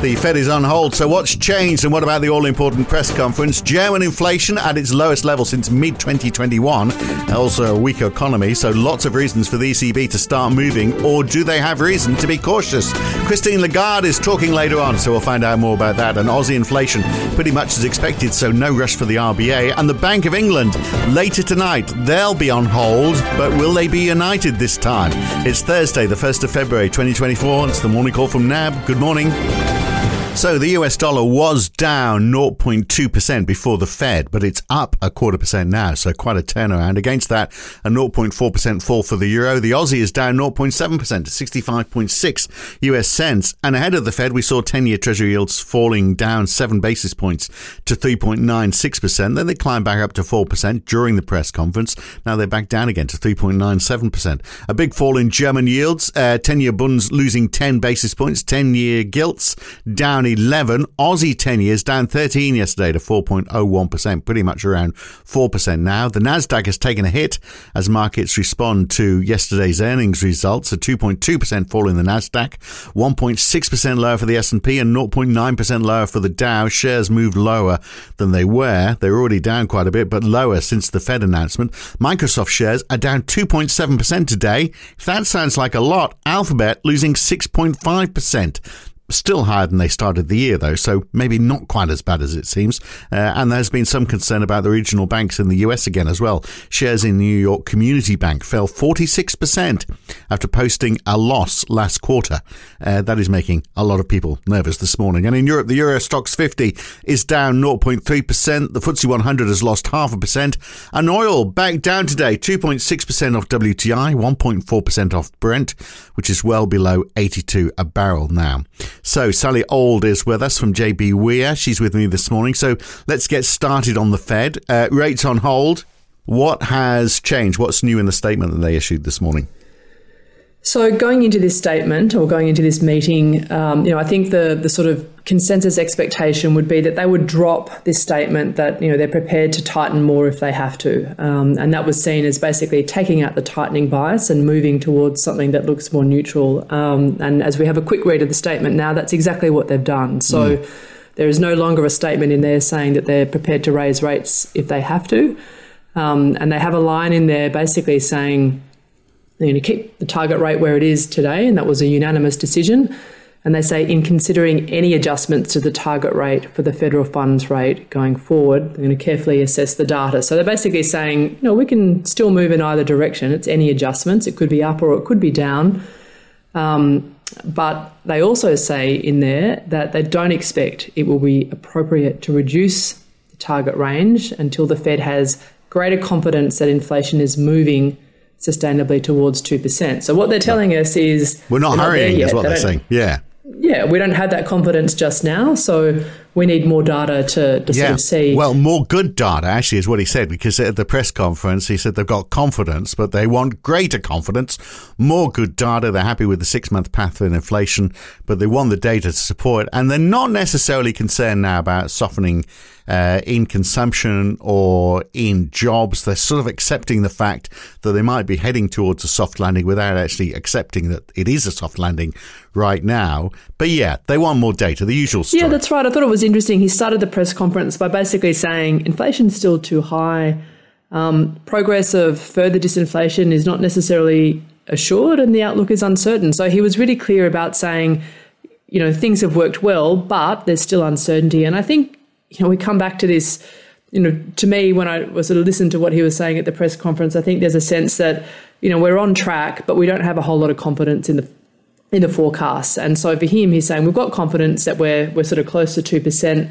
The Fed is on hold, so what's changed and what about the all important press conference? German inflation at its lowest level since mid 2021. Also, a weak economy, so lots of reasons for the ECB to start moving, or do they have reason to be cautious? Christine Lagarde is talking later on, so we'll find out more about that. And Aussie inflation pretty much as expected, so no rush for the RBA. And the Bank of England later tonight, they'll be on hold, but will they be united this time? It's Thursday, the 1st of February 2024. It's the morning call from NAB. Good morning. So the US dollar was down 0.2% before the Fed, but it's up a quarter percent now, so quite a turnaround. Against that, a 0.4% fall for the euro. The Aussie is down 0.7% to 65.6 US cents. And ahead of the Fed, we saw 10 year Treasury yields falling down 7 basis points to 3.96%. Then they climbed back up to 4% during the press conference. Now they're back down again to 3.97%. A big fall in German yields, uh, 10 year bunds losing 10 basis points, 10 year gilts down 11. Aussie 10 years down 13 yesterday to 4.01%, pretty much around 4% now. The Nasdaq has taken a hit as markets respond to yesterday's earnings results. A 2.2% fall in the Nasdaq, 1.6% lower for the S&P and 0.9% lower for the Dow. Shares moved lower than they were. They were already down quite a bit, but lower since the Fed announcement. Microsoft shares are down 2.7% today. If that sounds like a lot, Alphabet losing 6.5%. Still higher than they started the year, though, so maybe not quite as bad as it seems. Uh, and there's been some concern about the regional banks in the US again as well. Shares in New York Community Bank fell 46% after posting a loss last quarter. Uh, that is making a lot of people nervous this morning. And in Europe, the Euro Stoxx 50 is down 0.3%. The FTSE 100 has lost half a percent. And oil back down today, 2.6% off WTI, 1.4% off Brent, which is well below 82 a barrel now. So Sally Auld is with us from JBWere. She's with me this morning. So let's get started on the Fed. Uh, rates on hold. What has changed? What's new in the statement that they issued this morning? So going into this statement or going into this meeting, um, you know, I think the the sort of consensus expectation would be that they would drop this statement that you know they're prepared to tighten more if they have to, um, and that was seen as basically taking out the tightening bias and moving towards something that looks more neutral. Um, and as we have a quick read of the statement now, that's exactly what they've done. So. Mm. There is no longer a statement in there saying that they're prepared to raise rates if they have to. Um, and they have a line in there basically saying they're going to keep the target rate where it is today, and that was a unanimous decision. And they say, in considering any adjustments to the target rate for the federal funds rate going forward, they're going to carefully assess the data. So they're basically saying, you know, we can still move in either direction. It's any adjustments. It could be up or it could be down. Um, but they also say in there that they don't expect it will be appropriate to reduce the target range until the Fed has greater confidence that inflation is moving sustainably towards 2%. So what they're telling us is we're not hurrying, is what they are saying. Yeah. Yeah, we don't have that confidence just now. So we need more data to, to yeah. sort of see. Well, more good data, actually, is what he said, because at the press conference, he said they've got confidence, but they want greater confidence, more good data. They're happy with the six month path in inflation, but they want the data to support it. And they're not necessarily concerned now about softening uh, in consumption or in jobs. They're sort of accepting the fact that they might be heading towards a soft landing without actually accepting that it is a soft landing right now. But yeah, they want more data, the usual story. Yeah, that's right. I thought it was interesting. He started the press conference by basically saying inflation's still too high. Um, progress of further disinflation is not necessarily assured and the outlook is uncertain. So he was really clear about saying, you know, things have worked well, but there's still uncertainty. And I think you know, we come back to this. You know, to me, when I was sort of listened to what he was saying at the press conference, I think there's a sense that you know we're on track, but we don't have a whole lot of confidence in the in the forecasts. And so for him, he's saying we've got confidence that we're we're sort of close to two percent,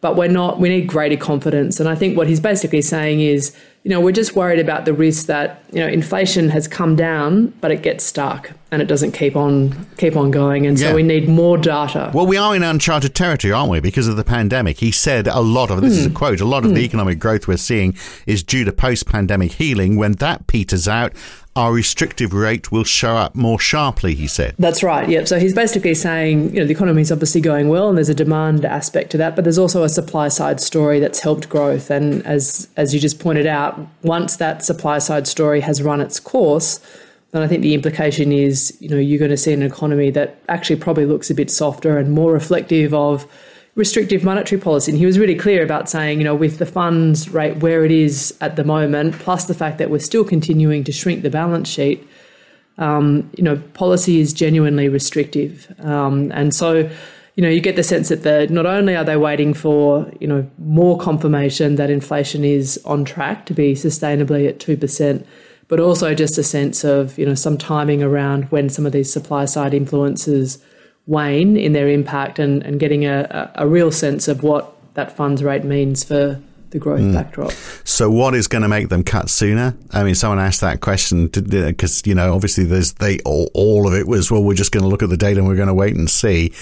but we're not. We need greater confidence. And I think what he's basically saying is, you know, we're just worried about the risk that you know inflation has come down, but it gets stuck and it doesn't keep on keep on going. And so we need more data. Well, we are in uncharted territory, aren't we? Because of the pandemic. He said a lot of this mm. is a hmm. quote. A lot of mm. the hmm. economic growth we're seeing is due to post-pandemic healing. When that peters out, our restrictive rate will show up more sharply, he said. That's right, yep. So he's basically saying, you know, the economy is obviously going well and there's a demand aspect to that, but there's also a supply side story that's helped growth. And as as you just pointed out, once that supply side story has run its course, then I think the implication is, you know, you're going to see an economy that actually probably looks a bit softer and more reflective of restrictive monetary policy. And he was really clear about saying, you know, with the funds rate where it is at the moment, plus the fact that we're still continuing to shrink the balance sheet, um, you know, policy is genuinely restrictive. Um, and so, you know, you get the sense that the, not only are they waiting for, you know, more confirmation that inflation is on track to be sustainably at 2%, but also just a sense of, you know, some timing around when some of these supply side influences wane in their impact and, and getting a, a, real sense of what that funds rate means for the growth mm. backdrop. So, what is going to make them cut sooner? I mean, someone asked that question because you know, obviously, there's they all, all of it was well, we're just going to look at the data and we're going to wait and see.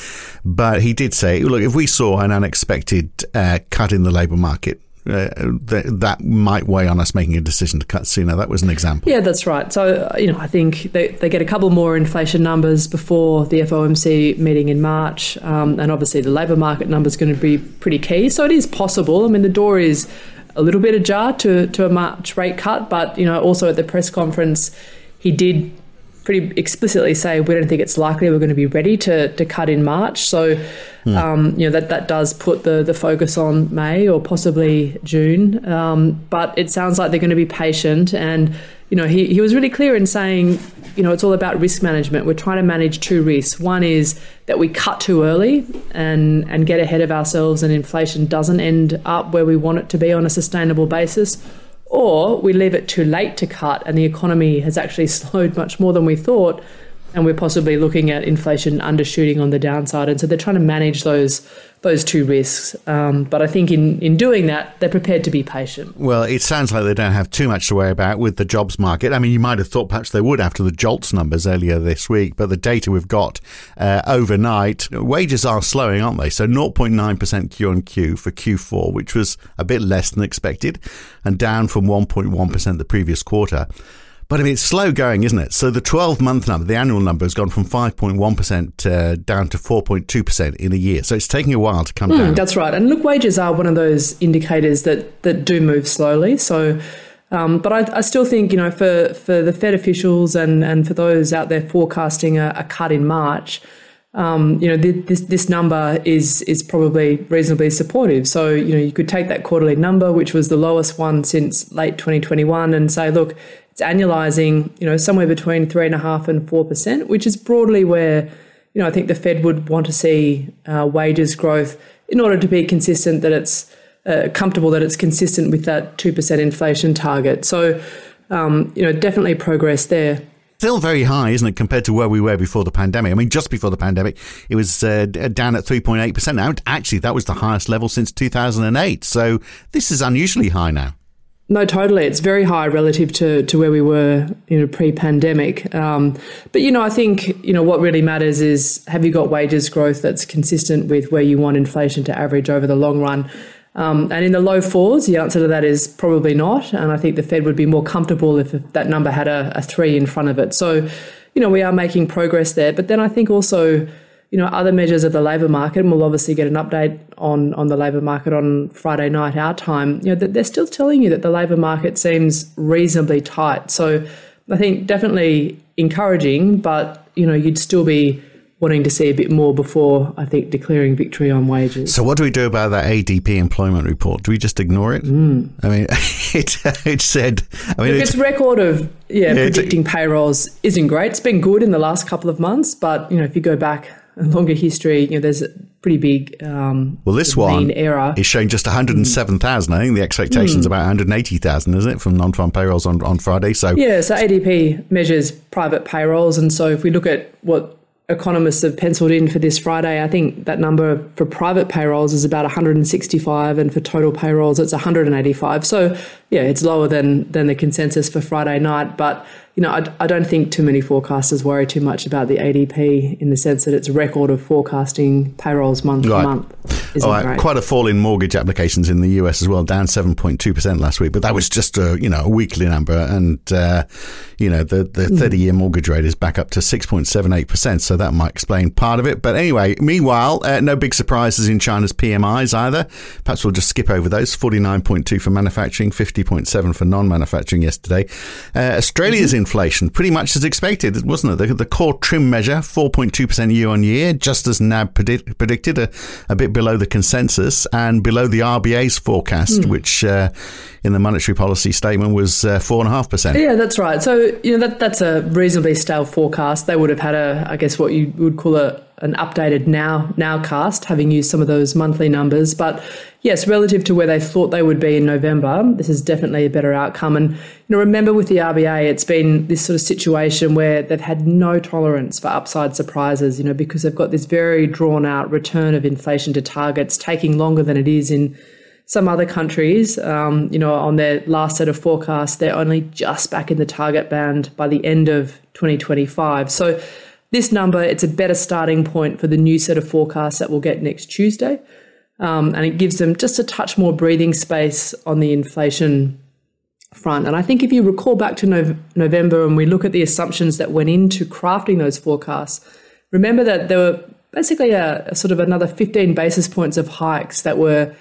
But he did say, look, if we saw an unexpected uh, cut in the labour market, uh, that, that might weigh on us making a decision to cut sooner. That was an example. Yeah, that's right. So, uh, you know, I think they, they get a couple more inflation numbers before the FOMC meeting in March. Um, and obviously, the labour market number is going to be pretty key. So, it is possible. I mean, the door is a little bit ajar to, to a March rate cut. But, you know, also at the press conference, he did pretty explicitly say we don't think it's likely we're going to be ready to, to cut in March. So, mm. um, you know, that, that does put the, the focus on May or possibly June. Um, but it sounds like they're going to be patient. And, you know, he, he was really clear in saying, you know, it's all about risk management. We're trying to manage two risks. One is that we cut too early and, and get ahead of ourselves and inflation doesn't end up where we want it to be on a sustainable basis or we leave it too late to cut and the economy has actually slowed much more than we thought and we're possibly looking at inflation undershooting on the downside. And so they're trying to manage those those two risks. Um, but I think in, in doing that, they're prepared to be patient. Well, it sounds like they don't have too much to worry about with the jobs market. I mean, you might have thought perhaps they would after the JOLTS numbers earlier this week, but the data we've got uh, overnight, wages are slowing, aren't they? So 0.9% Q on Q for Q4, which was a bit less than expected and down from 1.1% the previous quarter. But I mean, it's slow going, isn't it? So the 12 month number, the annual number, has gone from 5.1% uh, down to 4.2% in a year. So it's taking a while to come mm, down. That's right. And look, wages are one of those indicators that, that do move slowly. So, um, but I, I, still think, you know, for, for the Fed officials and, and for those out there forecasting a, a cut in March, um, you know, this this number is is probably reasonably supportive. So you know, you could take that quarterly number, which was the lowest one since late 2021, and say, look, it's annualizing, you know, somewhere between three and a half and four percent, which is broadly where, you know, I think the Fed would want to see uh, wages growth in order to be consistent that it's uh, comfortable that it's consistent with that two percent inflation target. So, um, you know, definitely progress there still very high, isn't it, compared to where we were before the pandemic? I mean, just before the pandemic, it was uh, down at 3.8%. Now, actually, that was the highest level since 2008. So this is unusually high now. No, totally. It's very high relative to, to where we were, you know, pre-pandemic. Um, but you know, I think you know what really matters is have you got wages growth that's consistent with where you want inflation to average over the long run. Um, and in the low fours, the answer to that is probably not. And I think the Fed would be more comfortable if that number had a, a three in front of it. So, you know, we are making progress there. But then I think also you know, other measures of the labour market, and we'll obviously get an update on, on the labour market on Friday night, our time, you know, that they're still telling you that the labour market seems reasonably tight. So I think definitely encouraging, but, you know, you'd still be wanting to see a bit more before, I think, declaring victory on wages. So, what do we do about that ADP employment report? Do we just ignore it? Mm. I mean, it, it said. I mean, Look, its, its record of yeah, yeah predicting payrolls isn't great. It's been good in the last couple of months, but you know, if you go back longer history, you know, there's a pretty big um, well, this one error. is showing just 107,000. I think the expectation is mm. about 180,000, isn't it, from non-farm payrolls on, on Friday? So yeah, so ADP measures private payrolls, and so if we look at what economists have penciled in for this Friday, I think that number for private payrolls is about 165, and for total payrolls, it's 185. So, yeah, it's lower than than the consensus for Friday night. But you know, I, I don't think too many forecasters worry too much about the ADP in the sense that it's a record of forecasting payrolls month right. to month. isn't right. Quite a fall in mortgage applications in the US as well, down 7.2% last week. But that was just a, you know, a weekly number. And, uh, you know, the, the 30 year mortgage rate is back up to 6.78%. So that might explain part of it. But anyway, meanwhile, uh, no big surprises in China's PMIs either. Perhaps we'll just skip over those 49.2 for manufacturing, 50.7 for non manufacturing yesterday. Uh, Australia's mm-hmm. inflation, pretty much as expected, wasn't it? The, the core trim measure, 4.2% year on year, just as NAB predict, predicted, a, a, bit below the consensus and below the RBA's forecast, mm. which uh, in the monetary policy statement was uh, four and a half percent. Yeah, that's right. So you know that that's a reasonably stale forecast. They would have had a, I guess, what you would call a an updated now now cast, having used some of those monthly numbers. But yes, relative to where they thought they would be in November, this is definitely a better outcome. And you know, remember with the RBA, it's been this sort of situation where they've had no tolerance for upside surprises. You know, because they've got this very drawn out return of inflation to targets, taking longer than it is in some other countries, um, you know, on their last set of forecasts, they're only just back in the target band by the end of 2025. So this number, it's a better starting point for the new set of forecasts that we'll get next Tuesday. Um, and it gives them just a touch more breathing space on the inflation front. And I think if you recall back to no- November and we look at the assumptions that went into crafting those forecasts, remember that there were basically a, a sort of another 15 basis points of hikes that were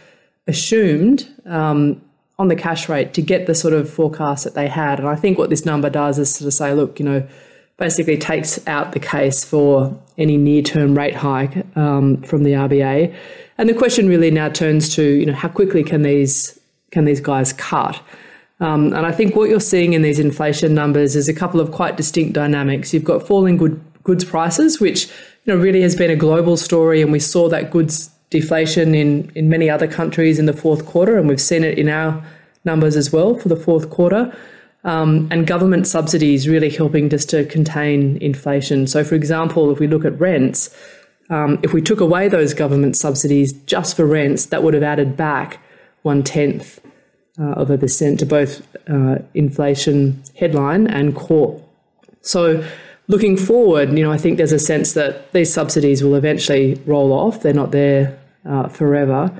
assumed um, on the cash rate to get the sort of forecast that they had. And I think what this number does is sort of say, look, you know, basically takes out the case for any near-term rate hike um, from the RBA. And the question really now turns to, you know, how quickly can these can these guys cut? Um, and I think what you're seeing in these inflation numbers is a couple of quite distinct dynamics. You've got falling good, goods prices, which you know really has been a global story, and we saw that goods deflation in, in many other countries in the fourth quarter, and we've seen it in our numbers as well for the fourth quarter. Um, and government subsidies really helping just to contain inflation. So, for example, if we look at rents, um, if we took away those government subsidies just for rents, that would have added back one tenth uh, of a percent to both uh, inflation headline and core. So, looking forward, you know, I think there's a sense that these subsidies will eventually roll off. They're not there uh, forever.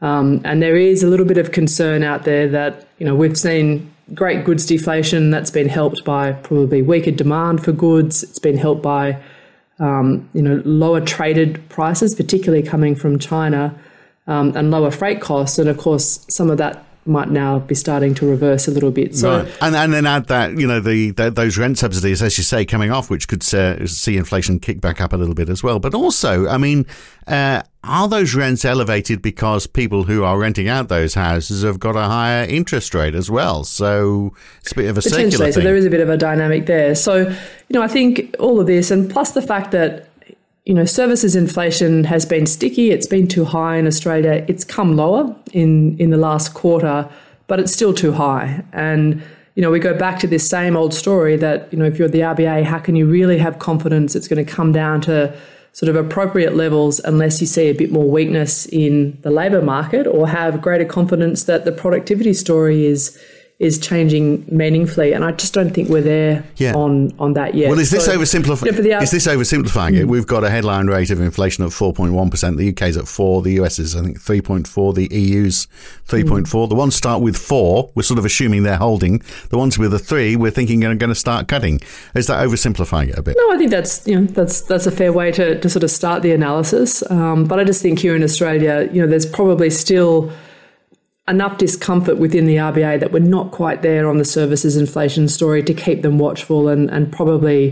Um, and there is a little bit of concern out there that, you know, we've seen great goods deflation that's been helped by probably weaker demand for goods. It's been helped by, um, you know, lower traded prices, particularly coming from China, um, and lower freight costs. And of course, some of that might now be starting to reverse a little bit. So, right. and and then add that you know the, the, those rent subsidies, as you say, coming off, which could see inflation kick back up a little bit as well. But also, I mean, uh, are those rents elevated because people who are renting out those houses have got a higher interest rate as well? So it's a bit of a circular thing. So there is a bit of a dynamic there. So you know, I think all of this, and plus the fact that you know, services inflation has been sticky. It's been too high in Australia. It's come lower in, in the last quarter, but it's still too high. And, you know, we go back to this same old story that, you know, if you're the RBA, how can you really have confidence it's going to come down to sort of appropriate levels unless you see a bit more weakness in the labour market or have greater confidence that the productivity story is is changing meaningfully, and I just don't think we're there yeah. on on that yet. Well, is this so, oversimplifying? Is this oversimplifying it? We've got a headline rate of inflation of four point one percent. The UK's at four. The US is I think three point four. The EU's three point four. The ones start with four. We're sort of assuming they're holding. The ones with a three, we're thinking are going to start cutting. Is that oversimplifying it a bit? No, I think that's you know that's that's a fair way to to sort of start the analysis. Um, but I just think here in Australia, you know, there's probably still enough discomfort within the RBA that we're not quite there on the services inflation story to keep them watchful and, and probably,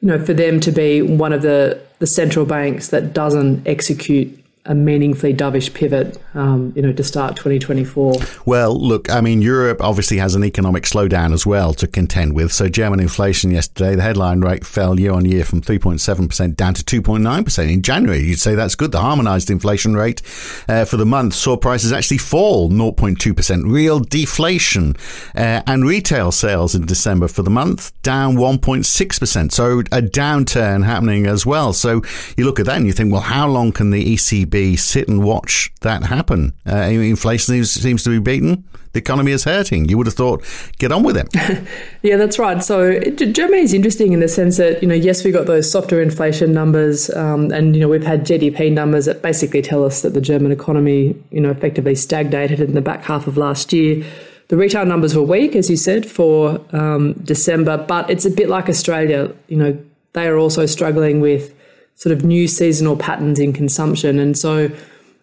you know, for them to be one of the, the central banks that doesn't execute a meaningfully dovish pivot, um, you know, to start 2024? Well, look, I mean, Europe obviously has an economic slowdown as well to contend with. So German inflation yesterday, the headline rate fell year on year from 3.7% down to 2.9% in January. You'd say that's good. The harmonized inflation rate uh, for the month saw prices actually fall 0.2%, real deflation. Uh, and retail sales in December for the month down 1.6%. So a downturn happening as well. So you look at that and you think, well, how long can the ECB ECB sit and watch that happen? Uh, inflation seems, seems to be beaten. The economy is hurting. You would have thought, get on with it. yeah, that's right. So Germany is interesting in the sense that you know, yes, we got those softer inflation numbers, um, and you know, we've had GDP numbers that basically tell us that the German economy, you know, effectively stagnated in the back half of last year. The retail numbers were weak, as you said, for um, December, but it's a bit like Australia. You know, they are also struggling with sort of new seasonal patterns in consumption. And so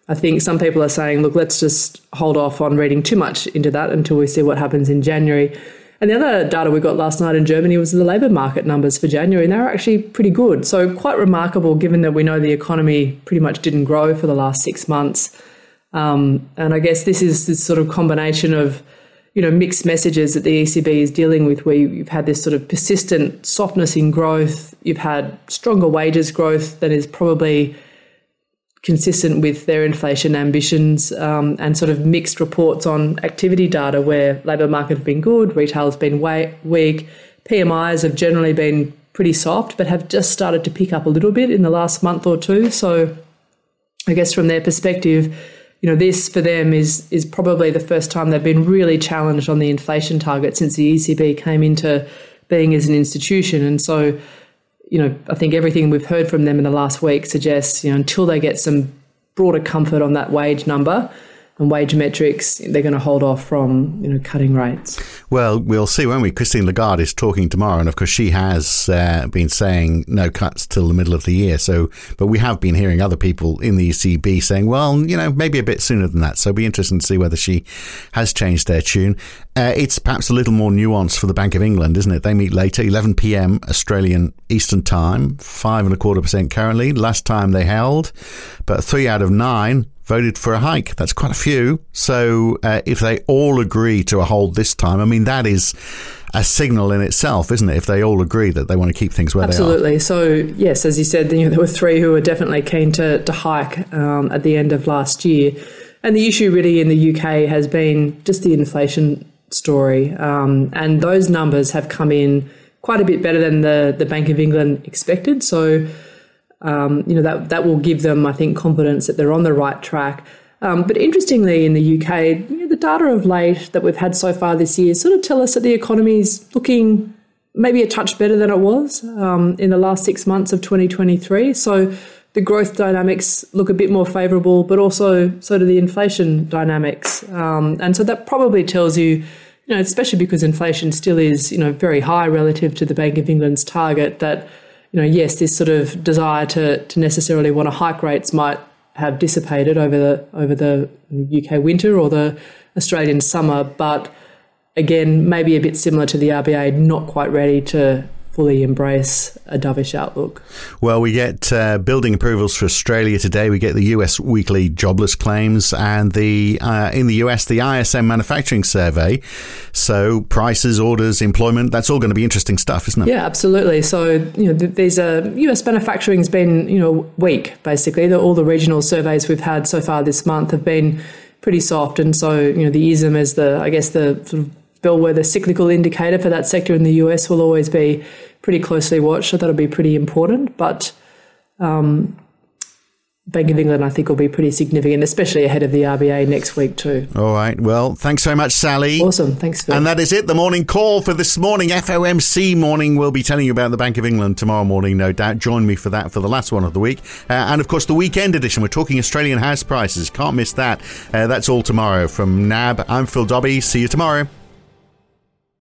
I think some people are saying, look, let's just hold off on reading too much into that until we see what happens in January. And the other data we got last night in Germany was the labour market numbers for January, and they were actually pretty good. So, quite remarkable given that we know the economy pretty much didn't grow for the last six months. Um, and I guess this is this sort of combination of you know, mixed messages that the ECB is dealing with, where you've had this sort of persistent softness in growth, you've had stronger wages growth than is probably consistent with their inflation ambitions, um, and sort of mixed reports on activity data, where labour market have been good, retail has been way, weak, PMIs have generally been pretty soft, but have just started to pick up a little bit in the last month or two. So, I guess from their perspective you know, this for them is is probably the first time they've been really challenged on the inflation target since the ECB came into being as an institution. And so, you know, I think everything we've heard from them in the last week suggests, you know, until they get some broader comfort on that wage number, and wage metrics, they're going to hold off from you know cutting rates. Well, we'll see, won't we? Christine Lagarde is talking tomorrow, and of course she has uh, been saying no cuts till the middle of the year. So, but we have been hearing other people in the ECB saying, well, you know, maybe a bit sooner than that. So, it'll be interesting to see whether she has changed their tune. Uh, it's perhaps a little more nuanced for the Bank of England, isn't it? They meet later, 11 p.m. Australian Eastern Time, five and a quarter percent currently. Last time they held, but three out of nine voted for a hike. That's quite a few. So uh, if they all agree to a hold this time, I mean, that is a signal in itself, isn't it? If they all agree that they want to keep things where Absolutely. they are. Absolutely. So, yes, as you said, you know, there were three who were definitely keen to, to hike um, at the end of last year. And the issue really in the UK has been just the inflation story. Um, and those numbers have come in quite a bit better than the, the Bank of England expected. So, um, you know that that will give them, I think, confidence that they're on the right track. Um, but interestingly, in the UK, you know, the data of late that we've had so far this year sort of tell us that the economy is looking maybe a touch better than it was um, in the last six months of 2023. So the growth dynamics look a bit more favourable, but also so do the inflation dynamics. Um, and so that probably tells you, you know, especially because inflation still is, you know, very high relative to the Bank of England's target, that you know, yes, this sort of desire to to necessarily want to hike rates might have dissipated over the over the UK winter or the Australian summer, but again, maybe a bit similar to the RBA, not quite ready to fully embrace a dovish outlook. Well, we get uh, building approvals for Australia today. We get the US weekly jobless claims and the uh, in the US the ISM manufacturing survey. So prices, orders, employment. That's all going to be interesting stuff, isn't it? Yeah, absolutely. So you know, there's a US manufacturing has been you know weak basically. The, all the regional surveys we've had so far this month have been pretty soft, and so you know the ISM is the I guess the sort of bellwether cyclical indicator for that sector in the US will always be pretty closely watched. So that'll be pretty important. But um, Bank of England, I think, will be pretty significant, especially ahead of the RBA next week, too. All right. Well, thanks so much, Sally. Awesome. Thanks, Phil. And that is it. The morning call for this morning. FOMC morning. We'll be telling you about the Bank of England tomorrow morning, no doubt. Join me for that for the last one of the week. Uh, and, of course, the weekend edition. We're talking Australian house prices. Can't miss that. Uh, that's all tomorrow. From NAB, I'm Phil Dobbie. See you tomorrow.